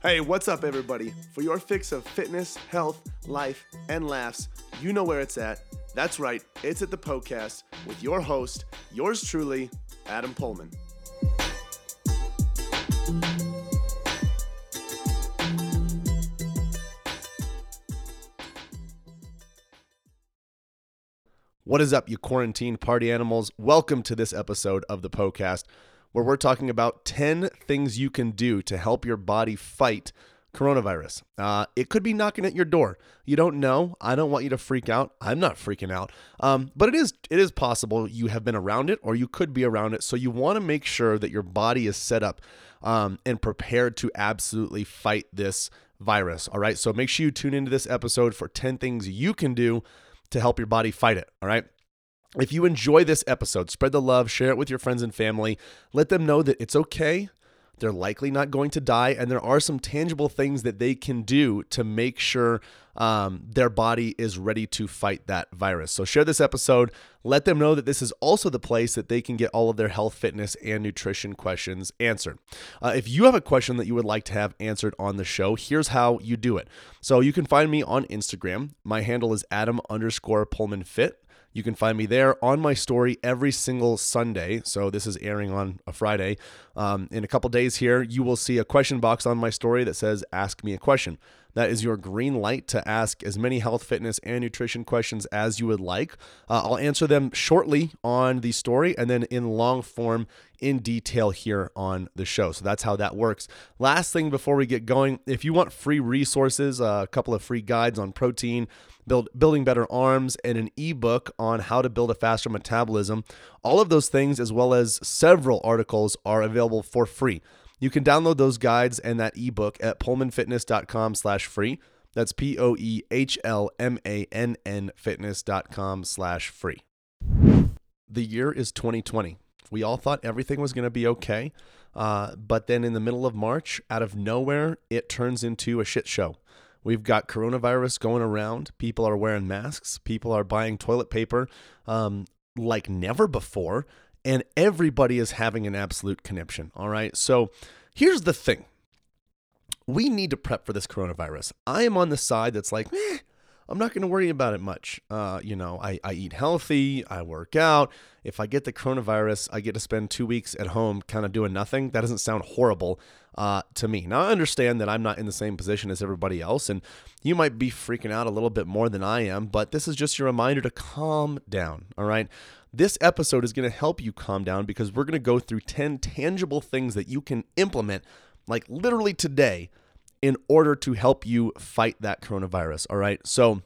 Hey, what's up, everybody? For your fix of fitness, health, life, and laughs, you know where it's at. That's right, it's at the Poecast with your host, yours truly, Adam Poehlmann. What is up, you quarantine party animals? Welcome to this episode of the Poecast where we're talking about 10 things you can do to help your body fight coronavirus. Uh, it could be knocking at your door. You don't know. I don't want you to freak out. I'm not freaking out. Um, but it is it is possible you have been around it or you could be around it. So you want to make sure that your body is set up um, and prepared to absolutely fight this virus. All right. So make sure you tune into this episode for 10 things you can do to help your body fight it. All right. If you enjoy this episode, spread the love, share it with your friends and family. Let them know that it's okay. They're likely not going to die, and there are some tangible things that they can do to make sure um, their body is ready to fight that virus. So, share this episode. Let them know that this is also the place that they can get all of their health, fitness, and nutrition questions answered. Uh, if you have a question that you would like to have answered on the show, here's how you do it. So, you can find me on Instagram. My handle is Adam underscore Poehlmann Fit. You can find me there on my story every single Sunday. So this is airing on a Friday. Um, in a couple days here, you will see a question box on my story that says "Ask me a question." That is your green light to ask as many health, fitness, and nutrition questions as you would like. Uh, I'll answer them shortly on the story and then in long form in detail here on the show. So that's how that works. Last thing before we get going, if you want free resources, uh, a couple of free guides on protein, build, building better arms, and an ebook on how to build a faster metabolism, all of those things, as well as several articles, are available for free. You can download those guides and that ebook at poehlmannfitness.com slash free. That's P-O-E-H-L-M-A-N-N fitness.com slash free. The year is 2020. We all thought everything was going to be okay. Uh, but then in the middle of March, out of nowhere, it turns into a shit show. We've got coronavirus going around. People are wearing masks. People are buying toilet paper um, like never before. And everybody is having an absolute conniption. All right. So here's the thing we need to prep for this coronavirus. I am on the side that's like, eh, I'm not going to worry about it much. Uh, you know, I, I eat healthy, I work out. If I get the coronavirus, I get to spend two weeks at home kind of doing nothing. That doesn't sound horrible uh, to me. Now, I understand that I'm not in the same position as everybody else, and you might be freaking out a little bit more than I am, but this is just your reminder to calm down, all right? This episode is going to help you calm down because we're going to go through 10 tangible things that you can implement, like literally today, in order to help you fight that coronavirus. All right. So,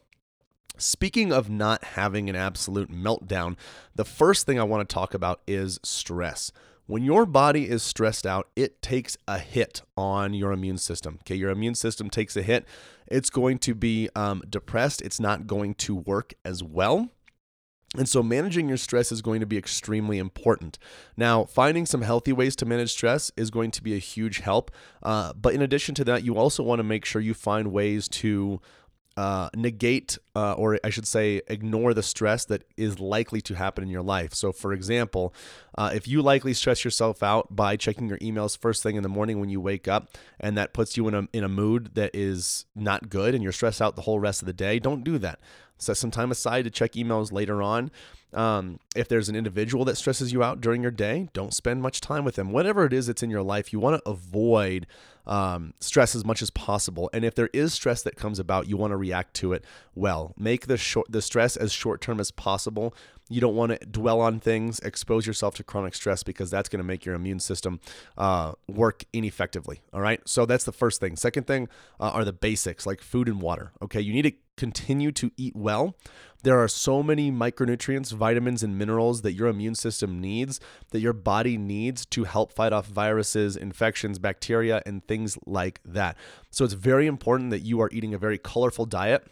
Speaking of not having an absolute meltdown, the first thing I want to talk about is stress. When your body is stressed out, it takes a hit on your immune system. Okay, your immune system takes a hit. It's going to be um, depressed. It's not going to work as well. And so, managing your stress is going to be extremely important. Now, finding some healthy ways to manage stress is going to be a huge help. Uh, but in addition to that, you also want to make sure you find ways to uh, negate, uh, or I should say, ignore the stress that is likely to happen in your life. So, for example, uh, if you likely stress yourself out by checking your emails first thing in the morning when you wake up, and that puts you in a in a mood that is not good, and you're stressed out the whole rest of the day, don't do that. Set some time aside to check emails later on. Um, if there's an individual that stresses you out during your day, don't spend much time with them. Whatever it is that's in your life, you want to avoid um, stress as much as possible. And if there is stress that comes about, you want to react to it well. Make the short the stress as short term as possible. You don't want to dwell on things, expose yourself to chronic stress because that's going to make your immune system uh, work ineffectively. All right. So that's the first thing. Second thing uh, are the basics like food and water. Okay. You need to continue to eat well. There are so many micronutrients, vitamins, and minerals that your immune system needs, that your body needs to help fight off viruses, infections, bacteria, and things like that. So it's very important that you are eating a very colorful diet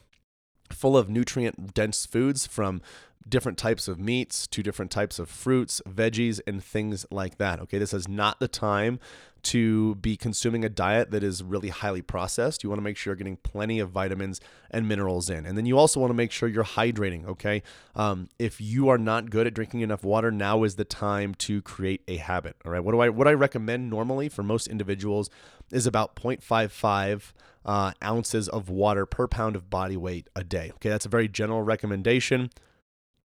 full of nutrient dense foods from different types of meats to different types of fruits, veggies, and things like that. Okay, this is not the time to be consuming a diet that is really highly processed. You want to make sure you're getting plenty of vitamins and minerals in. And then you also want to make sure you're hydrating, okay? Um, if you are not good at drinking enough water, now is the time to create a habit, all right? What do I what I recommend normally for most individuals is about 0.55 uh, ounces of water per pound of body weight a day. Okay, that's a very general recommendation.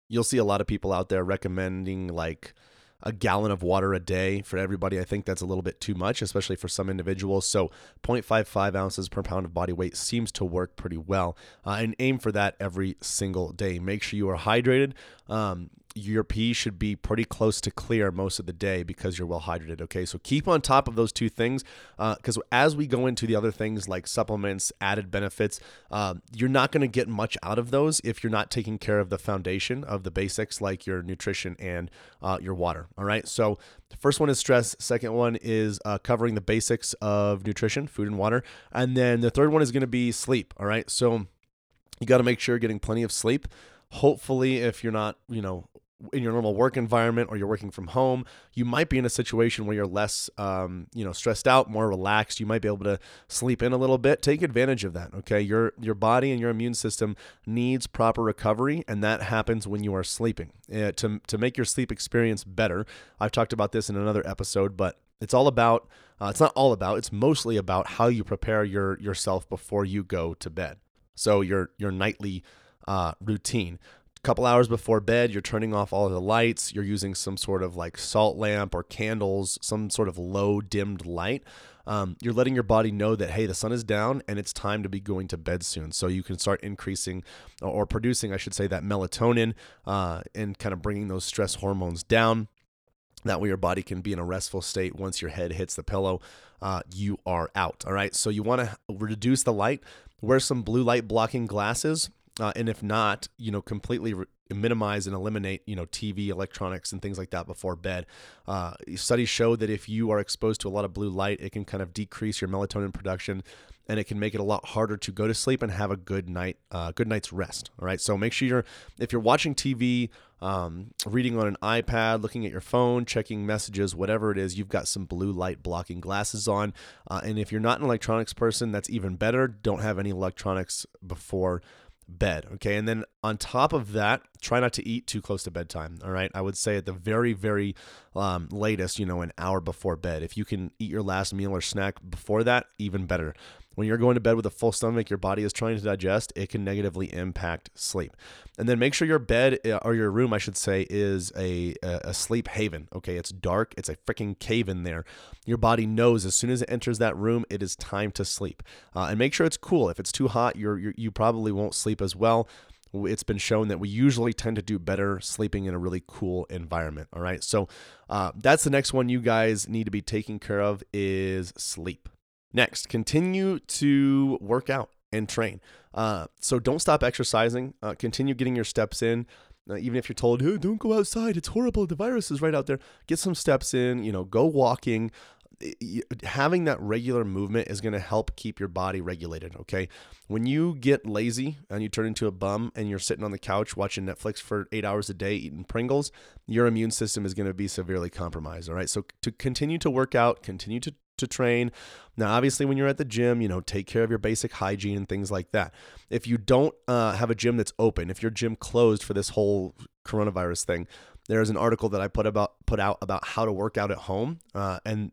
You'll see a lot of people out there recommending like a gallon of water a day for everybody. I think that's a little bit too much, especially for some individuals. So 0.55 ounces per pound of body weight seems to work pretty well. Uh, and aim for that every single day. Make sure you are hydrated. Um, your pee should be pretty close to clear most of the day because you're well hydrated. Okay, so keep on top of those two things because uh, as we go into the other things like supplements, added benefits, uh, you're not going to get much out of those if you're not taking care of the foundation of the basics like your nutrition and uh, your water. All right, so the first one is stress, second one is uh, covering the basics of nutrition, food and water, and then the third one is going to be sleep. All right, so you got to make sure you're getting plenty of sleep hopefully if you're not you know in your normal work environment or you're working from home, you might be in a situation where you're less, um, you know, stressed out, more relaxed. You might be able to sleep in a little bit. Take advantage of that. Okay, your your body and your immune system needs proper recovery, and that happens when you are sleeping. Uh, to to make your sleep experience better, I've talked about this in another episode, but it's all about. Uh, it's not all about. It's mostly about how you prepare your yourself before you go to bed. So your your nightly uh, routine couple hours before bed, you're turning off all of the lights. You're using some sort of like salt lamp or candles, some sort of low dimmed light. Um, you're letting your body know that, hey, the sun is down and it's time to be going to bed soon. So you can start increasing or producing, I should say, that melatonin uh, and kind of bringing those stress hormones down. That way, your body can be in a restful state once your head hits the pillow. Uh, you are out. All right. So, you want to reduce the light, wear some blue light blocking glasses uh, and if not, you know, completely re- minimize and eliminate, you know, TV, electronics, and things like that before bed. Uh, studies show that if you are exposed to a lot of blue light, it can kind of decrease your melatonin production, and it can make it a lot harder to go to sleep and have a good night, uh, good night's rest. All right, so make sure you're if you're watching TV, um, reading on an iPad, looking at your phone, checking messages, whatever it is, you've got some blue light blocking glasses on. Uh, and if you're not an electronics person, that's even better. Don't have any electronics before bed. Okay. And then on top of that, try not to eat too close to bedtime. All right. I would say at the very, very um, latest, you know, an hour before bed. If you can eat your last meal or snack before that, even better. When you're going to bed with a full stomach, your body is trying to digest, it can negatively impact sleep. And then make sure your bed uh, or your room, I should say, is a, a sleep haven. Okay, it's dark, it's a freaking cave in there. Your body knows as soon as it enters that room, it is time to sleep. Uh, and make sure it's cool. If it's too hot, you're, you're you probably won't sleep as well it's been shown that we usually tend to do better sleeping in a really cool environment all right so uh, that's the next one you guys need to be taking care of is sleep Next, continue to work out and train. Uh, so don't stop exercising. Uh, continue getting your steps in. Uh, even if you're told, hey, don't go outside, it's horrible, the virus is right out there. Get some steps in, you know, go walking. Having that regular movement is going to help keep your body regulated. Okay. When you get lazy and you turn into a bum and you're sitting on the couch watching Netflix for eight hours a day eating Pringles, your immune system is going to be severely compromised. All right. So to continue to work out, continue to to train. Now, obviously, when you're at the gym, you know, take care of your basic hygiene and things like that. If you don't uh, have a gym that's open, if your gym closed for this whole coronavirus thing, there's an article that I put about put out about how to work out at home, uh, and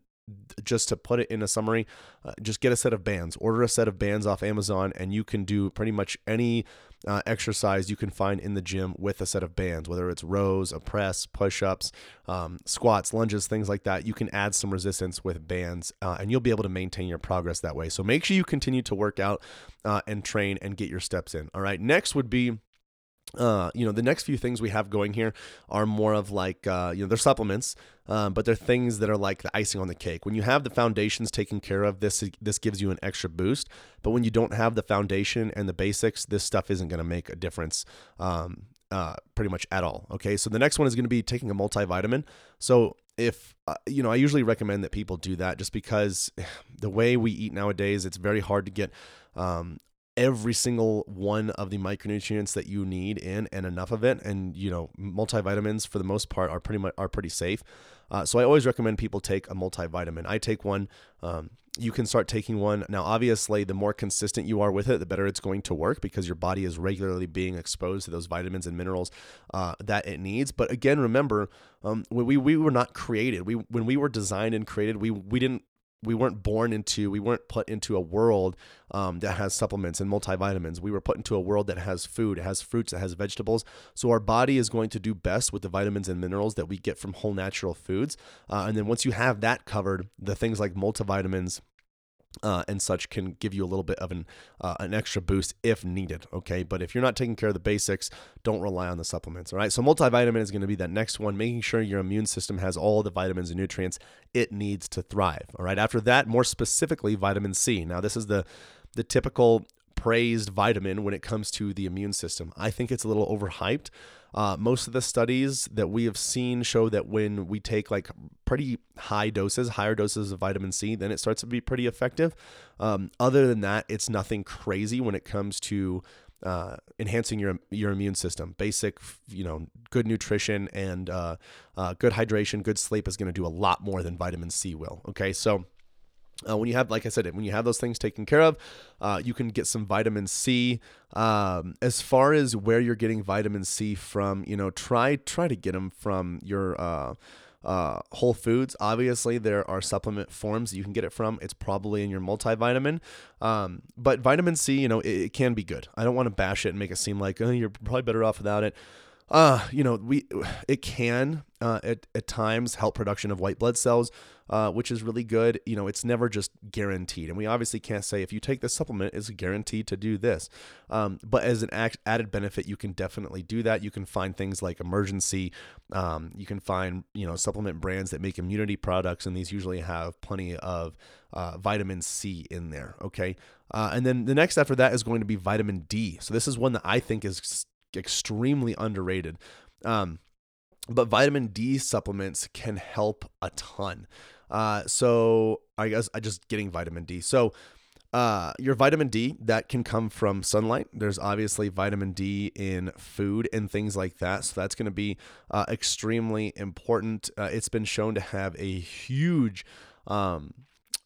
just to put it in a summary, uh, just get a set of bands. Order a set of bands off Amazon, and you can do pretty much any uh, exercise you can find in the gym with a set of bands, whether it's rows, a press, push ups, um, squats, lunges, things like that. You can add some resistance with bands, uh, and you'll be able to maintain your progress that way. So make sure you continue to work out uh, and train and get your steps in. All right. Next would be uh, you know, the next few things we have going here are more of like, uh, you know, they're supplements, um, but they're things that are like the icing on the cake. When you have the foundations taken care of, this this gives you an extra boost. But when you don't have the foundation and the basics, this stuff isn't going to make a difference. Um, uh, pretty much at all. Okay, so the next one is going to be taking a multivitamin. So if uh, you know, I usually recommend that people do that just because the way we eat nowadays, it's very hard to get um, every single one of the micronutrients that you need in and enough of it. And you know multivitamins for the most part are pretty much are pretty safe. Uh, so i always recommend people take a multivitamin. I take one um, you can start taking one. Now obviously the more consistent you are with it the better it's going to work because your body is regularly being exposed to those vitamins and minerals uh, that it needs. But again remember um, when we, we were not created. We when we were designed and created we we didn't we weren't born into we weren't put into a world um, that has supplements and multivitamins. We were put into a world that has food it has fruits it has vegetables. So our body is going to do best with the vitamins and minerals that we get from whole natural foods. Uh, and then once you have that covered the things like multivitamins uh, and such can give you a little bit of an uh, an extra boost if needed. Okay, but if you're not taking care of the basics, don't rely on the supplements. All right, so multivitamin is going to be that next one, making sure your immune system has all the vitamins and nutrients it needs to thrive. All right, after that, more specifically, vitamin C. Now, this is the the typical praised vitamin when it comes to the immune system. I think it's a little overhyped. Uh, most of the studies that we have seen show that when we take like pretty high doses, higher doses of vitamin C, then it starts to be pretty effective. Um, other than that, it's nothing crazy when it comes to uh, enhancing your your immune system. Basic, you know, good nutrition and uh, uh, good hydration, good sleep is going to do a lot more than vitamin C will. Okay, so uh, when you have, like I said, when you have those things taken care of, uh, you can get some vitamin C. Um, as far as where you're getting vitamin C from, you know, try try to get them from your uh, uh, Whole Foods. Obviously, there are supplement forms you can get it from. It's probably in your multivitamin. Um, but vitamin C, you know, it, it, can be good. I don't want to bash it and make it seem like oh, you're probably better off without it uh, you know, we it can uh, at, at times help production of white blood cells, uh, which is really good. You know, it's never just guaranteed, and we obviously can't say if you take this supplement, it's guaranteed to do this. Um, but as an added benefit, you can definitely do that. You can find things like Emergen-C. Um, you can find you know supplement brands that make immunity products, and these usually have plenty of uh, vitamin C in there. Okay. Uh, and then the next after that is going to be vitamin D. So this is one that I think is extremely underrated. Um, but vitamin D supplements can help a ton. Uh, so I guess I just getting vitamin D. So uh, your vitamin D that can come from sunlight. There's obviously vitamin D in food and things like that. So that's going to be uh, extremely important. Uh, it's been shown to have a huge um,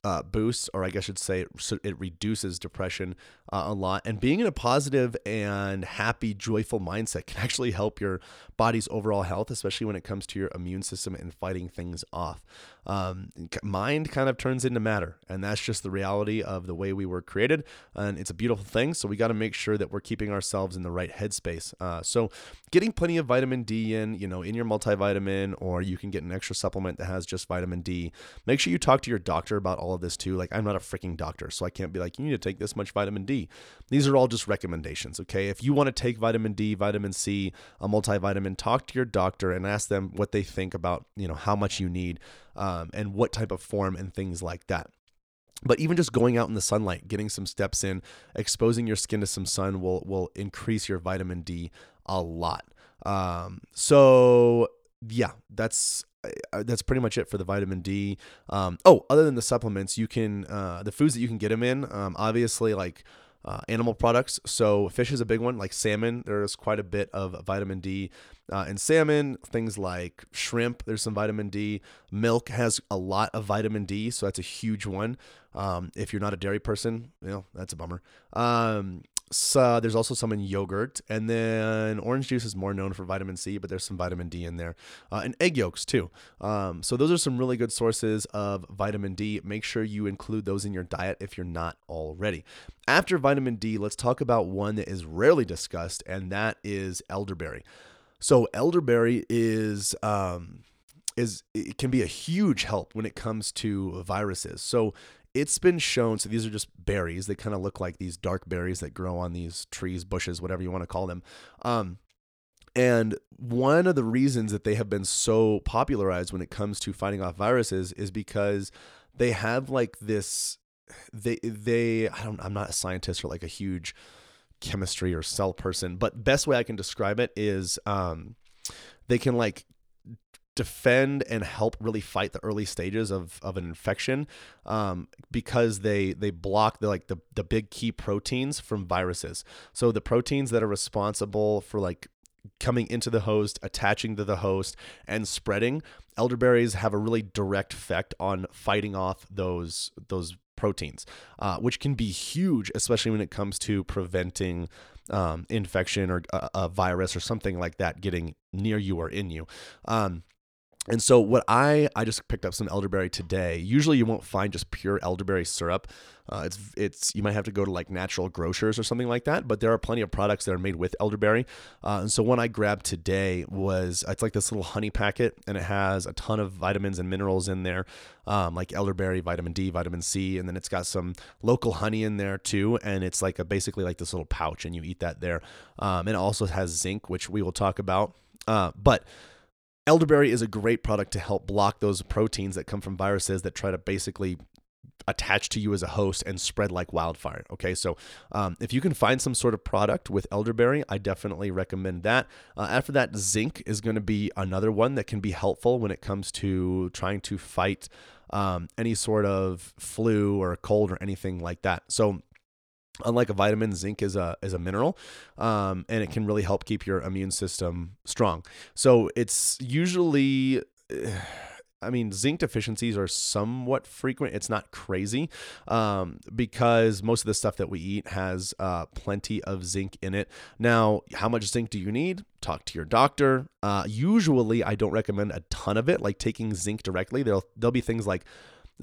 uh, boosts, or I guess I should say, it reduces depression uh, a lot. And being in a positive and happy, joyful mindset can actually help your body's overall health, especially when it comes to your immune system and fighting things off. Um, mind kind of turns into matter, and that's just the reality of the way we were created. And it's a beautiful thing. So we got to make sure that we're keeping ourselves in the right headspace. Uh, so getting plenty of vitamin D in, you know, in your multivitamin, or you can get an extra supplement that has just vitamin D. Make sure you talk to your doctor about all of this too. Like I'm not a freaking doctor, so I can't be like, you need to take this much vitamin D. These are all just recommendations, okay? If you want to take vitamin D, vitamin C, a multivitamin, talk to your doctor and ask them what they think about, you know, how much you need um, and what type of form and things like that. But even just going out in the sunlight, getting some steps in, exposing your skin to some sun will will increase your vitamin D a lot. Um, so yeah, that's uh, that's pretty much it for the vitamin D. Um, oh, other than the supplements, you can uh, the foods that you can get them in. Um, obviously, like uh, animal products. So fish is a big one, like salmon. There's quite a bit of vitamin D uh, in salmon. Things like shrimp, there's some vitamin D. Milk has a lot of vitamin D, so that's a huge one. Um, if you're not a dairy person, you know that's a bummer. Um, so there's also some in yogurt, and then orange juice is more known for vitamin C, but there's some vitamin D in there, uh, and egg yolks too. Um, so those are some really good sources of vitamin D. Make sure you include those in your diet if you're not already. After vitamin D, let's talk about one that is rarely discussed, and that is elderberry. So elderberry is um, is it can be a huge help when it comes to viruses. So it's been shown so these are just berries. They kind of look like these dark berries that grow on these trees bushes whatever you want to call them. Um, and one of the reasons that they have been so popularized when it comes to fighting off viruses is because they have like this they they I don't I'm not a scientist or like a huge chemistry or cell person, but best way I can describe it is um they can like defend and help really fight the early stages of, of an infection um, because they they block the like the, the big key proteins from viruses. So the proteins that are responsible for like coming into the host attaching to the host and spreading elderberries have a really direct effect on fighting off those those proteins uh, which can be huge especially when it comes to preventing um, infection or a, a, virus or something like that getting near you or in you. Um, and so what I I just picked up some elderberry today. Usually you won't find just pure elderberry syrup. Uh, it's it's you might have to go to like natural grocers or something like that. But there are plenty of products that are made with elderberry. Uh, and so one I grabbed today was it's like this little honey packet, and it has a ton of vitamins and minerals in there, um, like elderberry, vitamin D, vitamin C, and then it's got some local honey in there too. And it's like a basically like this little pouch, and you eat that there. Um, and it also has zinc, which we will talk about. Uh, but elderberry is a great product to help block those proteins that come from viruses that try to basically attach to you as a host and spread like wildfire. Okay, so um, if you can find some sort of product with elderberry, I definitely recommend that. Uh, after that, zinc is going to be another one that can be helpful when it comes to trying to fight um, any sort of flu or cold or anything like that. So unlike a vitamin zinc is a is a mineral um, and it can really help keep your immune system strong so it's usually I mean, zinc deficiencies are somewhat frequent. It's not crazy um, because most of the stuff that we eat has uh, plenty of zinc in it. Now, how much zinc do you need? Talk to your doctor. Uh, usually, I don't recommend a ton of it, like taking zinc directly. There'll there'll be things like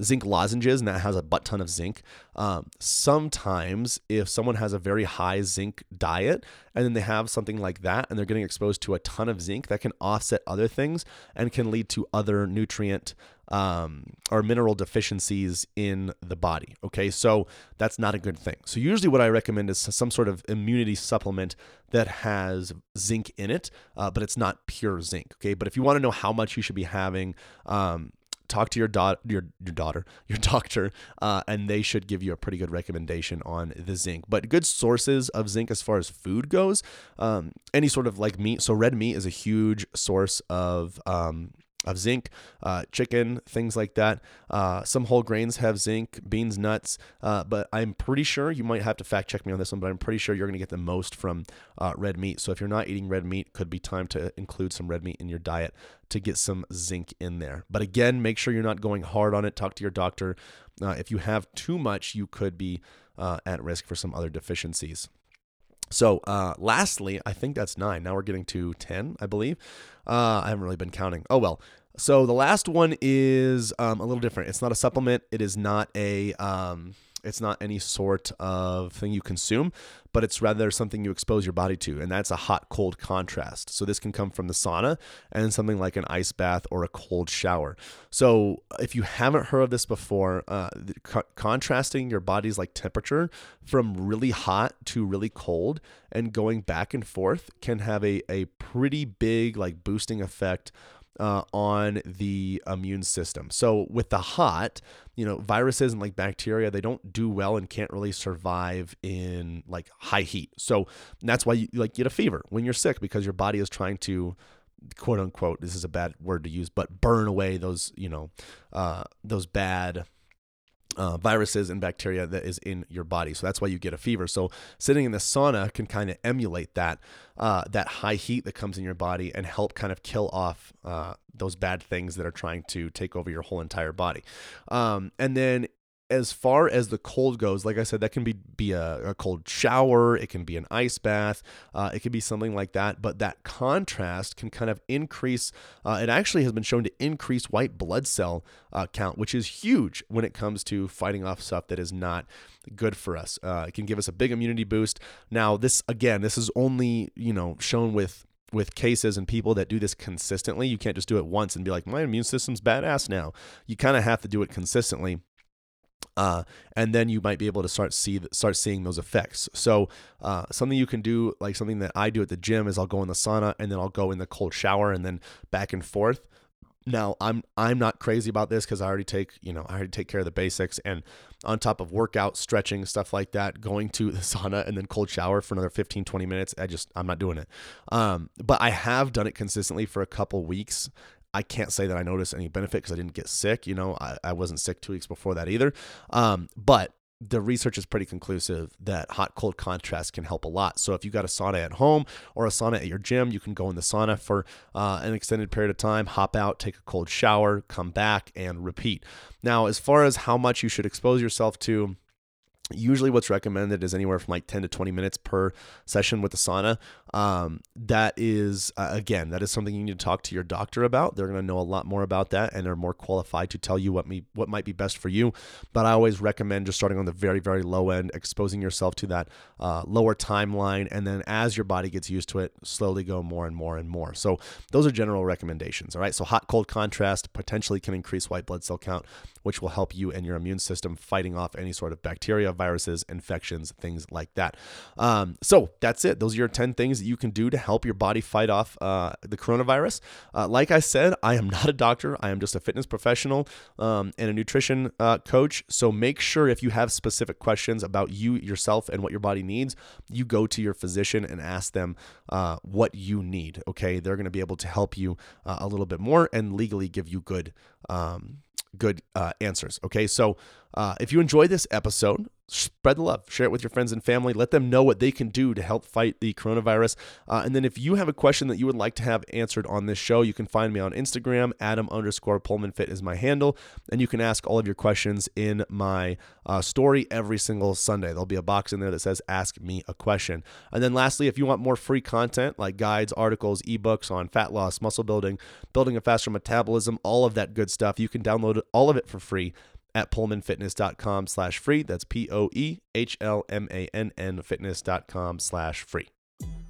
zinc lozenges, and that has a butt ton of zinc. Um, sometimes, if someone has a very high zinc diet and then they have something like that and they're getting exposed to a ton of zinc, that can offset other things and can lead to other nutrient um, or mineral deficiencies in the body. Okay, so that's not a good thing. So, usually, what I recommend is some sort of immunity supplement that has zinc in it, uh, but it's not pure zinc. Okay, but if you want to know how much you should be having, um, talk to your daughter, your your daughter, your doctor, uh, and they should give you a pretty good recommendation on the zinc. But good sources of zinc as far as food goes, um, any sort of like meat. So red meat is a huge source of um, of zinc, uh, chicken, things like that. Uh, some whole grains have zinc, beans, nuts, uh, but I'm pretty sure you might have to fact check me on this one, but I'm pretty sure you're going to get the most from uh, red meat. So if you're not eating red meat, could be time to include some red meat in your diet to get some zinc in there. But again, make sure you're not going hard on it. Talk to your doctor. Uh, if you have too much, you could be uh, at risk for some other deficiencies. So, uh, lastly, I think that's nine. Now we're getting to 10, I believe. Uh, I haven't really been counting. Oh, well. So, the last one is um, a little different. It's not a supplement, it is not a. Um, it's not any sort of thing you consume, but it's rather something you expose your body to. And that's a hot cold contrast. So this can come from the sauna and something like an ice bath or a cold shower. So if you haven't heard of this before, uh, co- contrasting your body's like temperature from really hot to really cold and going back and forth can have a, a pretty big like boosting effect uh, on the immune system. So with the hot, you know, viruses and like bacteria, they don't do well and can't really survive in like high heat. So that's why you like get a fever when you're sick because your body is trying to quote unquote this is a bad word to use but burn away those you know uh, those bad uh, viruses and bacteria that is in your body. So that's why you get a fever. So sitting in the sauna can kind of emulate that uh, that high heat that comes in your body and help kind of kill off uh, those bad things that are trying to take over your whole entire body. Um, and then as far as the cold goes, like I said, that can be be a, a cold shower, it can be an ice bath, uh, it can be something like that. But that contrast can kind of increase. Uh, it actually has been shown to increase white blood cell uh, count, which is huge when it comes to fighting off stuff that is not good for us. Uh, it can give us a big immunity boost. Now, this again, this is only you know shown with with cases and people that do this consistently. You can't just do it once and be like, my immune system's badass now. You kind of have to do it consistently uh, and then you might be able to start see start seeing those effects. So uh, something you can do, like something that I do at the gym, is I'll go in the sauna and then I'll go in the cold shower and then back and forth. Now I'm I'm not crazy about this because I already take you know I already take care of the basics and on top of workout stretching stuff like that going to the sauna and then cold shower for another 15 20 minutes I just I'm not doing it um, but I have done it consistently for a couple weeks I can't say that I noticed any benefit because I didn't get sick. You know, I, I wasn't sick two weeks before that either. Um, but the research is pretty conclusive that hot cold contrast can help a lot. So if you got a sauna at home or a sauna at your gym, you can go in the sauna for uh, an extended period of time, hop out, take a cold shower, come back, and repeat. Now, as far as how much you should expose yourself to, Usually, what's recommended is anywhere from like 10 to 20 minutes per session with the sauna. Um, that is, uh, again, that is something you need to talk to your doctor about. They're going to know a lot more about that and they're more qualified to tell you what, me, what might be best for you. But I always recommend just starting on the very, very low end, exposing yourself to that uh, lower timeline. And then as your body gets used to it, slowly go more and more and more. So, those are general recommendations. All right. So, hot cold contrast potentially can increase white blood cell count, which will help you and your immune system fighting off any sort of bacteria viruses, infections, things like that. Um, so that's it. Those are your 10 things that you can do to help your body fight off uh, the coronavirus. Uh, like I said, I am not a doctor, I am just a fitness professional um, and a nutrition uh, coach. So make sure if you have specific questions about you, yourself, and what your body needs, you go to your physician and ask them uh, what you need. Okay. They're going to be able to help you uh, a little bit more and legally give you good. Um, good uh, answers. Okay, so uh, if you enjoy this episode, spread the love, share it with your friends and family, let them know what they can do to help fight the coronavirus. Uh, and then if you have a question that you would like to have answered on this show, you can find me on Instagram. Adam underscore Poehlmann Fit is my handle, and you can ask all of your questions in my uh, story every single Sunday. There'll be a box in there that says "Ask Me a Question." And then lastly, if you want more free content like guides, articles, ebooks on fat loss, muscle building, building a faster metabolism, all of that good stuff, you can download all of it for free at poehlmannfitness.com slash free. That's P-O-E-H-L-M-A-N-N fitness.com slash free.